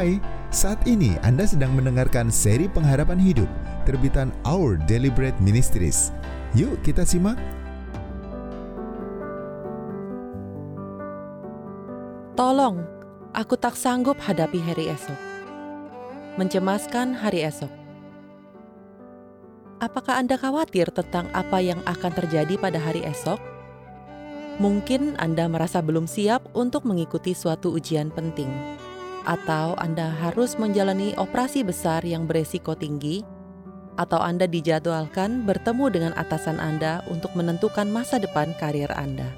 Hai, saat ini Anda sedang mendengarkan seri pengharapan hidup terbitan Our Deliberate Ministries. Yuk kita simak. Tolong, aku tak sanggup hadapi hari esok. Mencemaskan hari esok. Apakah Anda khawatir tentang apa yang akan terjadi pada hari esok? Mungkin Anda merasa belum siap untuk mengikuti suatu ujian penting atau Anda harus menjalani operasi besar yang beresiko tinggi, atau Anda dijadwalkan bertemu dengan atasan Anda untuk menentukan masa depan karir Anda.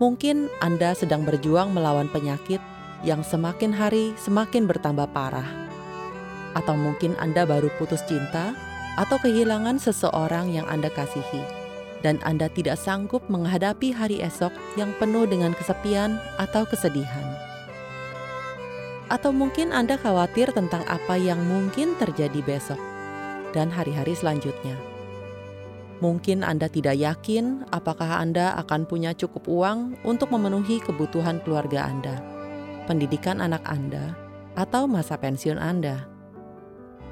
Mungkin Anda sedang berjuang melawan penyakit yang semakin hari semakin bertambah parah, atau mungkin Anda baru putus cinta atau kehilangan seseorang yang Anda kasihi, dan Anda tidak sanggup menghadapi hari esok yang penuh dengan kesepian atau kesedihan atau mungkin Anda khawatir tentang apa yang mungkin terjadi besok dan hari-hari selanjutnya. Mungkin Anda tidak yakin apakah Anda akan punya cukup uang untuk memenuhi kebutuhan keluarga Anda, pendidikan anak Anda, atau masa pensiun Anda.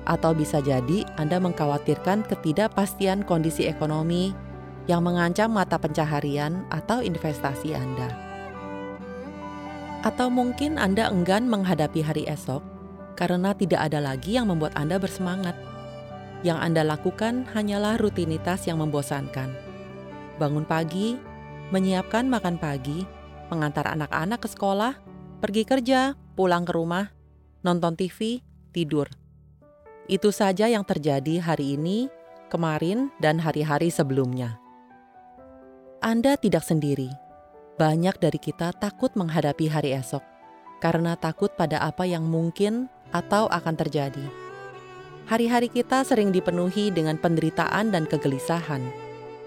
Atau bisa jadi Anda mengkhawatirkan ketidakpastian kondisi ekonomi yang mengancam mata pencaharian atau investasi Anda. Atau mungkin Anda enggan menghadapi hari esok karena tidak ada lagi yang membuat Anda bersemangat. Yang Anda lakukan hanyalah rutinitas yang membosankan. Bangun pagi, menyiapkan makan pagi, mengantar anak-anak ke sekolah, pergi kerja, pulang ke rumah, nonton TV, tidur. Itu saja yang terjadi hari ini, kemarin, dan hari-hari sebelumnya. Anda tidak sendiri banyak dari kita takut menghadapi hari esok karena takut pada apa yang mungkin atau akan terjadi. Hari-hari kita sering dipenuhi dengan penderitaan dan kegelisahan.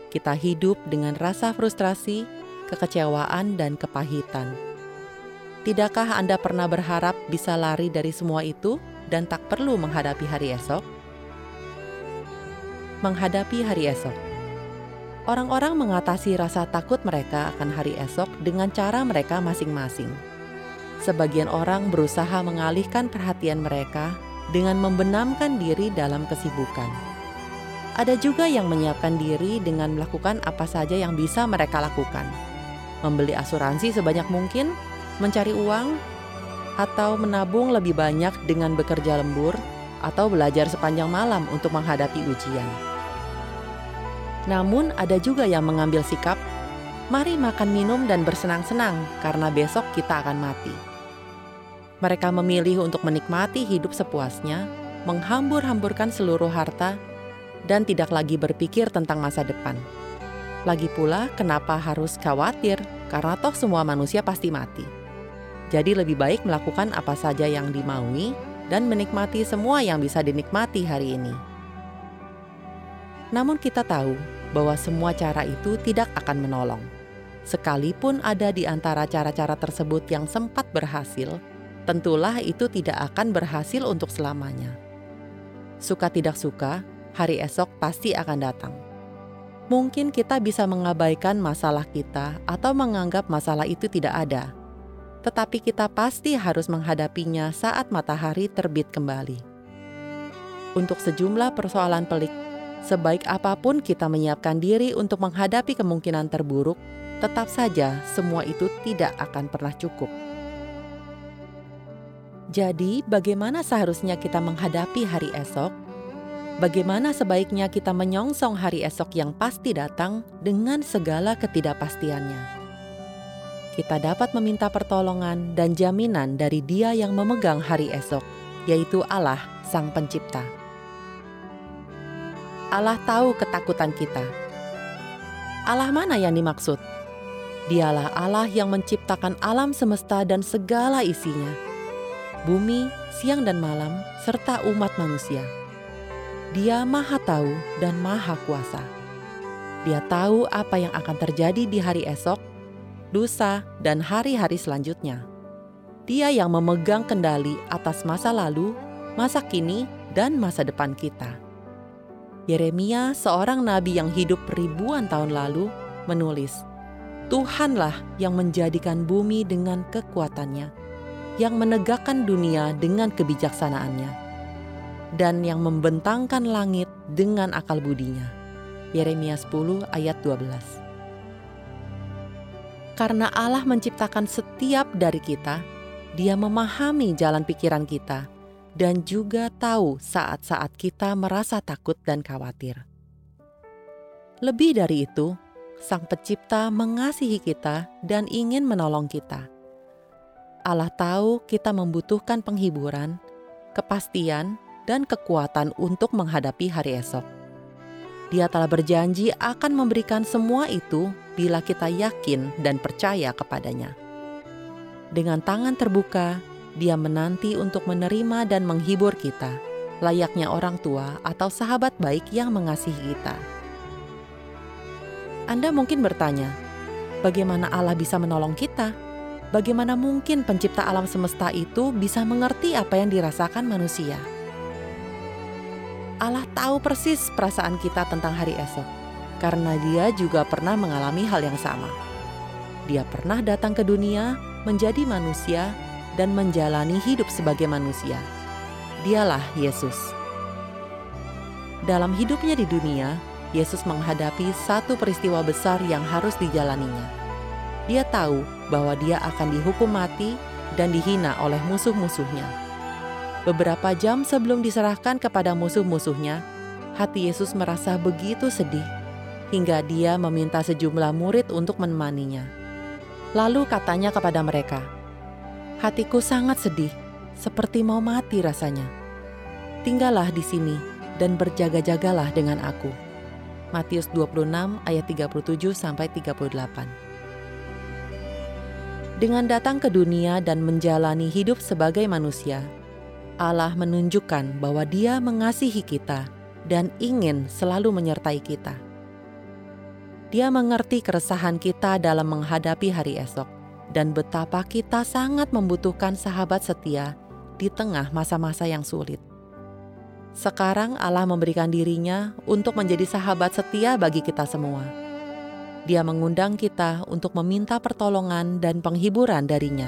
Kita hidup dengan rasa frustrasi, kekecewaan, dan kepahitan. Tidakkah Anda pernah berharap bisa lari dari semua itu dan tak perlu menghadapi hari esok? Menghadapi hari esok Orang-orang mengatasi rasa takut mereka akan hari esok dengan cara mereka masing-masing. Sebagian orang berusaha mengalihkan perhatian mereka dengan membenamkan diri dalam kesibukan. Ada juga yang menyiapkan diri dengan melakukan apa saja yang bisa mereka lakukan. Membeli asuransi sebanyak mungkin, mencari uang, atau menabung lebih banyak dengan bekerja lembur atau belajar sepanjang malam untuk menghadapi ujian. Namun ada juga yang mengambil sikap, mari makan minum dan bersenang-senang karena besok kita akan mati. Mereka memilih untuk menikmati hidup sepuasnya, menghambur-hamburkan seluruh harta, dan tidak lagi berpikir tentang masa depan. Lagi pula, kenapa harus khawatir? Karena toh semua manusia pasti mati. Jadi lebih baik melakukan apa saja yang dimaui dan menikmati semua yang bisa dinikmati hari ini. Namun kita tahu bahwa semua cara itu tidak akan menolong. Sekalipun ada di antara cara-cara tersebut yang sempat berhasil, tentulah itu tidak akan berhasil untuk selamanya. Suka tidak suka, hari esok pasti akan datang. Mungkin kita bisa mengabaikan masalah kita atau menganggap masalah itu tidak ada, tetapi kita pasti harus menghadapinya saat matahari terbit kembali. Untuk sejumlah persoalan pelik Sebaik apa pun kita menyiapkan diri untuk menghadapi kemungkinan terburuk, tetap saja semua itu tidak akan pernah cukup. Jadi, bagaimana seharusnya kita menghadapi hari esok? Bagaimana sebaiknya kita menyongsong hari esok yang pasti datang dengan segala ketidakpastiannya? Kita dapat meminta pertolongan dan jaminan dari Dia yang memegang hari esok, yaitu Allah, Sang Pencipta. Allah tahu ketakutan kita. Allah mana yang dimaksud? Dialah Allah yang menciptakan alam semesta dan segala isinya, bumi, siang dan malam, serta umat manusia. Dia Maha Tahu dan Maha Kuasa. Dia tahu apa yang akan terjadi di hari esok, lusa, dan hari-hari selanjutnya. Dia yang memegang kendali atas masa lalu, masa kini, dan masa depan kita. Yeremia, seorang nabi yang hidup ribuan tahun lalu, menulis, "Tuhanlah yang menjadikan bumi dengan kekuatannya, yang menegakkan dunia dengan kebijaksanaannya dan yang membentangkan langit dengan akal budinya. Yeremia 10 ayat 12 karena Allah menciptakan setiap dari kita, Dia memahami jalan pikiran kita dan juga tahu saat-saat kita merasa takut dan khawatir. Lebih dari itu, Sang Pencipta mengasihi kita dan ingin menolong kita. Allah tahu kita membutuhkan penghiburan, kepastian, dan kekuatan untuk menghadapi hari esok. Dia telah berjanji akan memberikan semua itu bila kita yakin dan percaya kepadanya. Dengan tangan terbuka, dia menanti untuk menerima dan menghibur kita, layaknya orang tua atau sahabat baik yang mengasihi kita. Anda mungkin bertanya, bagaimana Allah bisa menolong kita? Bagaimana mungkin pencipta alam semesta itu bisa mengerti apa yang dirasakan manusia? Allah tahu persis perasaan kita tentang hari esok karena dia juga pernah mengalami hal yang sama. Dia pernah datang ke dunia menjadi manusia dan menjalani hidup sebagai manusia. Dialah Yesus. Dalam hidupnya di dunia, Yesus menghadapi satu peristiwa besar yang harus dijalaninya. Dia tahu bahwa dia akan dihukum mati dan dihina oleh musuh-musuhnya. Beberapa jam sebelum diserahkan kepada musuh-musuhnya, hati Yesus merasa begitu sedih hingga dia meminta sejumlah murid untuk menemaninya. Lalu katanya kepada mereka, "Hatiku sangat sedih, seperti mau mati rasanya. Tinggallah di sini dan berjaga-jagalah dengan aku." Matius 26 ayat 37 sampai 38. Dengan datang ke dunia dan menjalani hidup sebagai manusia, Allah menunjukkan bahwa Dia mengasihi kita dan ingin selalu menyertai kita. Dia mengerti keresahan kita dalam menghadapi hari esok dan betapa kita sangat membutuhkan sahabat setia di tengah masa-masa yang sulit. Sekarang Allah memberikan dirinya untuk menjadi sahabat setia bagi kita semua. Dia mengundang kita untuk meminta pertolongan dan penghiburan darinya.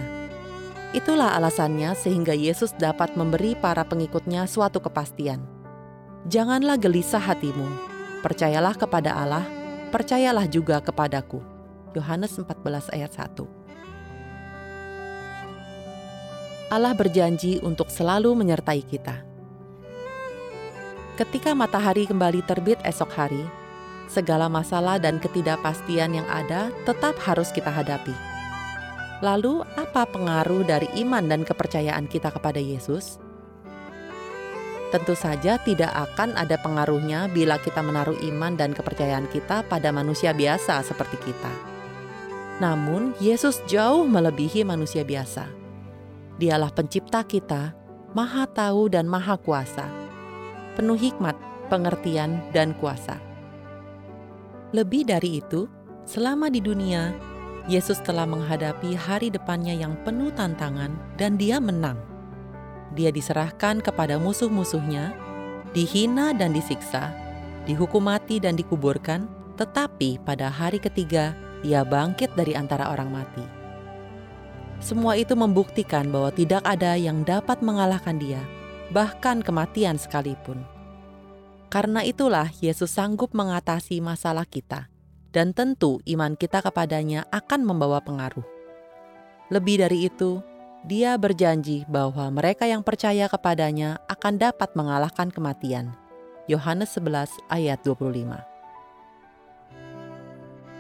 Itulah alasannya sehingga Yesus dapat memberi para pengikutnya suatu kepastian. Janganlah gelisah hatimu, percayalah kepada Allah percayalah juga kepadaku. Yohanes 14 ayat 1. Allah berjanji untuk selalu menyertai kita. Ketika matahari kembali terbit esok hari, segala masalah dan ketidakpastian yang ada tetap harus kita hadapi. Lalu, apa pengaruh dari iman dan kepercayaan kita kepada Yesus? Tentu saja tidak akan ada pengaruhnya bila kita menaruh iman dan kepercayaan kita pada manusia biasa seperti kita. Namun, Yesus jauh melebihi manusia biasa. Dialah pencipta kita, maha tahu dan maha kuasa, penuh hikmat, pengertian, dan kuasa. Lebih dari itu, selama di dunia, Yesus telah menghadapi hari depannya yang penuh tantangan dan dia menang dia diserahkan kepada musuh-musuhnya, dihina dan disiksa, dihukum mati dan dikuburkan, tetapi pada hari ketiga ia bangkit dari antara orang mati. Semua itu membuktikan bahwa tidak ada yang dapat mengalahkan dia, bahkan kematian sekalipun. Karena itulah Yesus sanggup mengatasi masalah kita, dan tentu iman kita kepadanya akan membawa pengaruh. Lebih dari itu, dia berjanji bahwa mereka yang percaya kepadanya akan dapat mengalahkan kematian. Yohanes 11 ayat 25.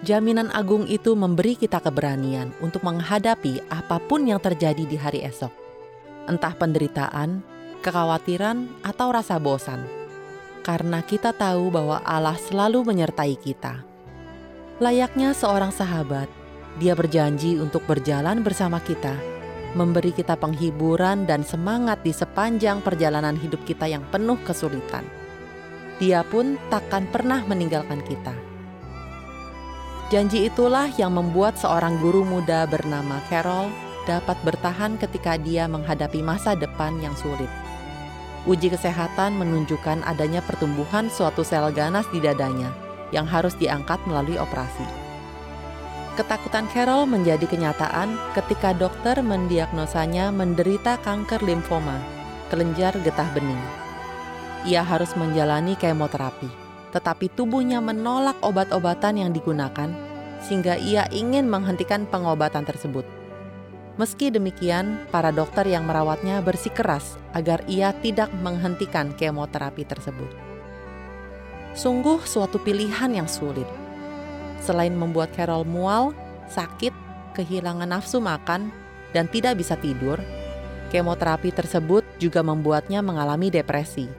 Jaminan agung itu memberi kita keberanian untuk menghadapi apa pun yang terjadi di hari esok. Entah penderitaan, kekhawatiran, atau rasa bosan. Karena kita tahu bahwa Allah selalu menyertai kita. Layaknya seorang sahabat, dia berjanji untuk berjalan bersama kita memberi kita penghiburan dan semangat di sepanjang perjalanan hidup kita yang penuh kesulitan. Dia pun takkan pernah meninggalkan kita. Janji itulah yang membuat seorang guru muda bernama Carol dapat bertahan ketika dia menghadapi masa depan yang sulit. Uji kesehatan menunjukkan adanya pertumbuhan suatu sel ganas di dadanya yang harus diangkat melalui operasi. Ketakutan Carol menjadi kenyataan ketika dokter mendiagnosanya menderita kanker limfoma, kelenjar getah bening. Ia harus menjalani kemoterapi, tetapi tubuhnya menolak obat-obatan yang digunakan, sehingga ia ingin menghentikan pengobatan tersebut. Meski demikian, para dokter yang merawatnya bersikeras agar ia tidak menghentikan kemoterapi tersebut. Sungguh suatu pilihan yang sulit Selain membuat Carol mual, sakit, kehilangan nafsu makan, dan tidak bisa tidur, kemoterapi tersebut juga membuatnya mengalami depresi.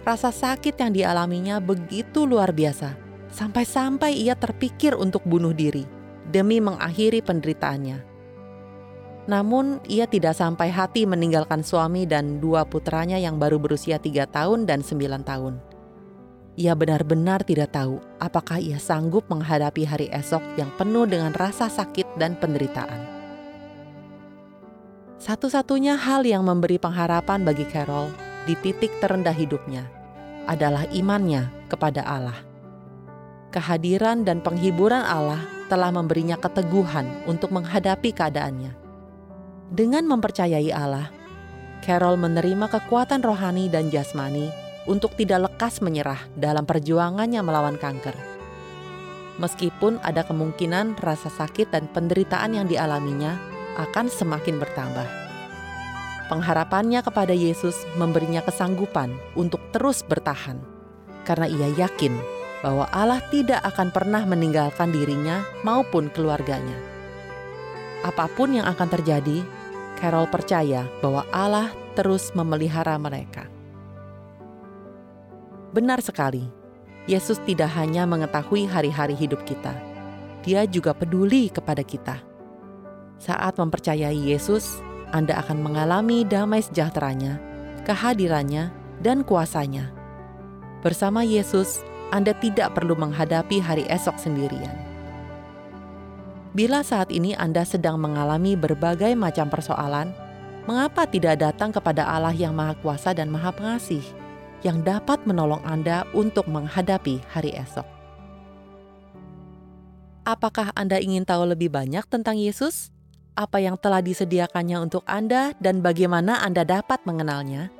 Rasa sakit yang dialaminya begitu luar biasa, sampai-sampai ia terpikir untuk bunuh diri demi mengakhiri penderitaannya. Namun, ia tidak sampai hati meninggalkan suami dan dua putranya yang baru berusia tiga tahun dan sembilan tahun ia benar-benar tidak tahu apakah ia sanggup menghadapi hari esok yang penuh dengan rasa sakit dan penderitaan. Satu-satunya hal yang memberi pengharapan bagi Carol di titik terendah hidupnya adalah imannya kepada Allah. Kehadiran dan penghiburan Allah telah memberinya keteguhan untuk menghadapi keadaannya. Dengan mempercayai Allah, Carol menerima kekuatan rohani dan jasmani untuk tidak lekas menyerah dalam perjuangannya melawan kanker. Meskipun ada kemungkinan rasa sakit dan penderitaan yang dialaminya akan semakin bertambah. Pengharapannya kepada Yesus memberinya kesanggupan untuk terus bertahan, karena ia yakin bahwa Allah tidak akan pernah meninggalkan dirinya maupun keluarganya. Apa pun yang akan terjadi, Carol percaya bahwa Allah terus memelihara mereka. Benar sekali, Yesus tidak hanya mengetahui hari-hari hidup kita, Dia juga peduli kepada kita. Saat mempercayai Yesus, Anda akan mengalami damai sejahteranya, kehadirannya, dan kuasanya. Bersama Yesus, Anda tidak perlu menghadapi hari esok sendirian. Bila saat ini Anda sedang mengalami berbagai macam persoalan, mengapa tidak datang kepada Allah yang Maha Kuasa dan Maha Pengasih? yang dapat menolong Anda untuk menghadapi hari esok. Apakah Anda ingin tahu lebih banyak tentang Yesus? Apa yang telah disediakannya untuk Anda dan bagaimana Anda dapat mengenalnya?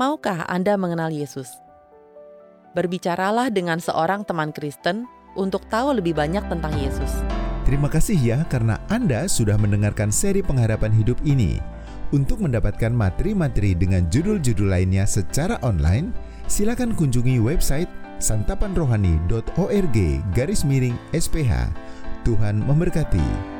Maukah Anda mengenal Yesus? Berbicaralah dengan seorang teman Kristen untuk tahu lebih banyak tentang Yesus. Terima kasih ya karena Anda sudah mendengarkan seri pengharapan hidup ini. Untuk mendapatkan materi-materi dengan judul-judul lainnya secara online, silakan kunjungi website santapanrohani.org garis miring SPH. Tuhan memberkati.